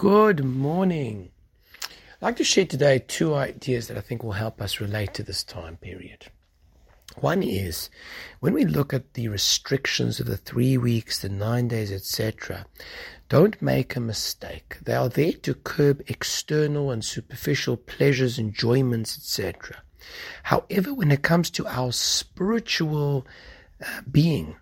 Good morning. I'd like to share today two ideas that I think will help us relate to this time period. One is when we look at the restrictions of the three weeks, the nine days, etc., don't make a mistake. They are there to curb external and superficial pleasures, enjoyments, etc. However, when it comes to our spiritual uh, being,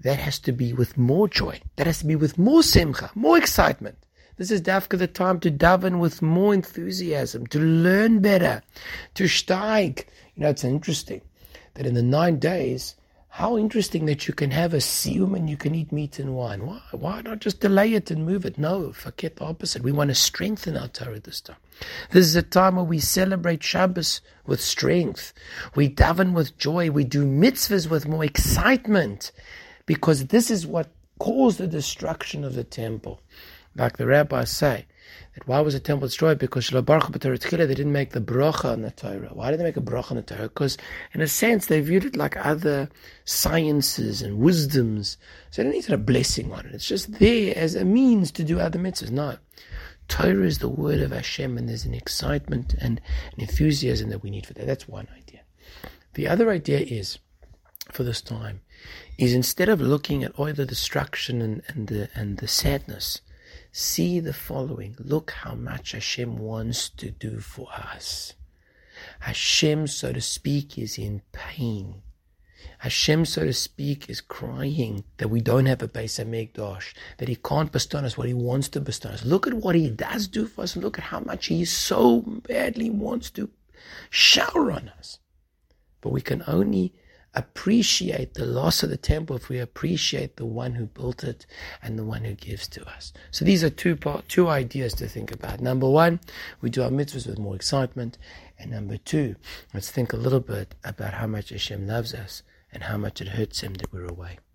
that has to be with more joy. That has to be with more simcha, more excitement. This is dafka the time to daven with more enthusiasm, to learn better, to steig. You know, it's interesting that in the nine days, how interesting that you can have a siyum and you can eat meat and wine. Why? Why not just delay it and move it? No, forget the opposite. We want to strengthen our Torah this time. This is a time where we celebrate Shabbos with strength. We daven with joy. We do mitzvahs with more excitement because this is what caused the destruction of the temple. Like the rabbis say, that why was the temple destroyed? Because they didn't make the bracha on the Torah. Why did they make a bracha on the Torah? Because in a sense they viewed it like other sciences and wisdoms. So they needed a blessing on it. It's just there as a means to do other mitzvahs. No. Torah is the word of Hashem and there's an excitement and an enthusiasm that we need for that. That's one idea. The other idea is for this time is instead of looking at all the destruction and, and the and the sadness, see the following. Look how much Hashem wants to do for us. Hashem, so to speak, is in pain. Hashem, so to speak, is crying that we don't have a Beis Hamikdash, that He can't bestow us what He wants to bestow us. Look at what He does do for us, and look at how much He so badly wants to shower on us. But we can only appreciate the loss of the temple if we appreciate the one who built it and the one who gives to us. So these are two part, two ideas to think about. Number one, we do our mitzvahs with more excitement. And number two, let's think a little bit about how much Hashem loves us and how much it hurts him that we're away.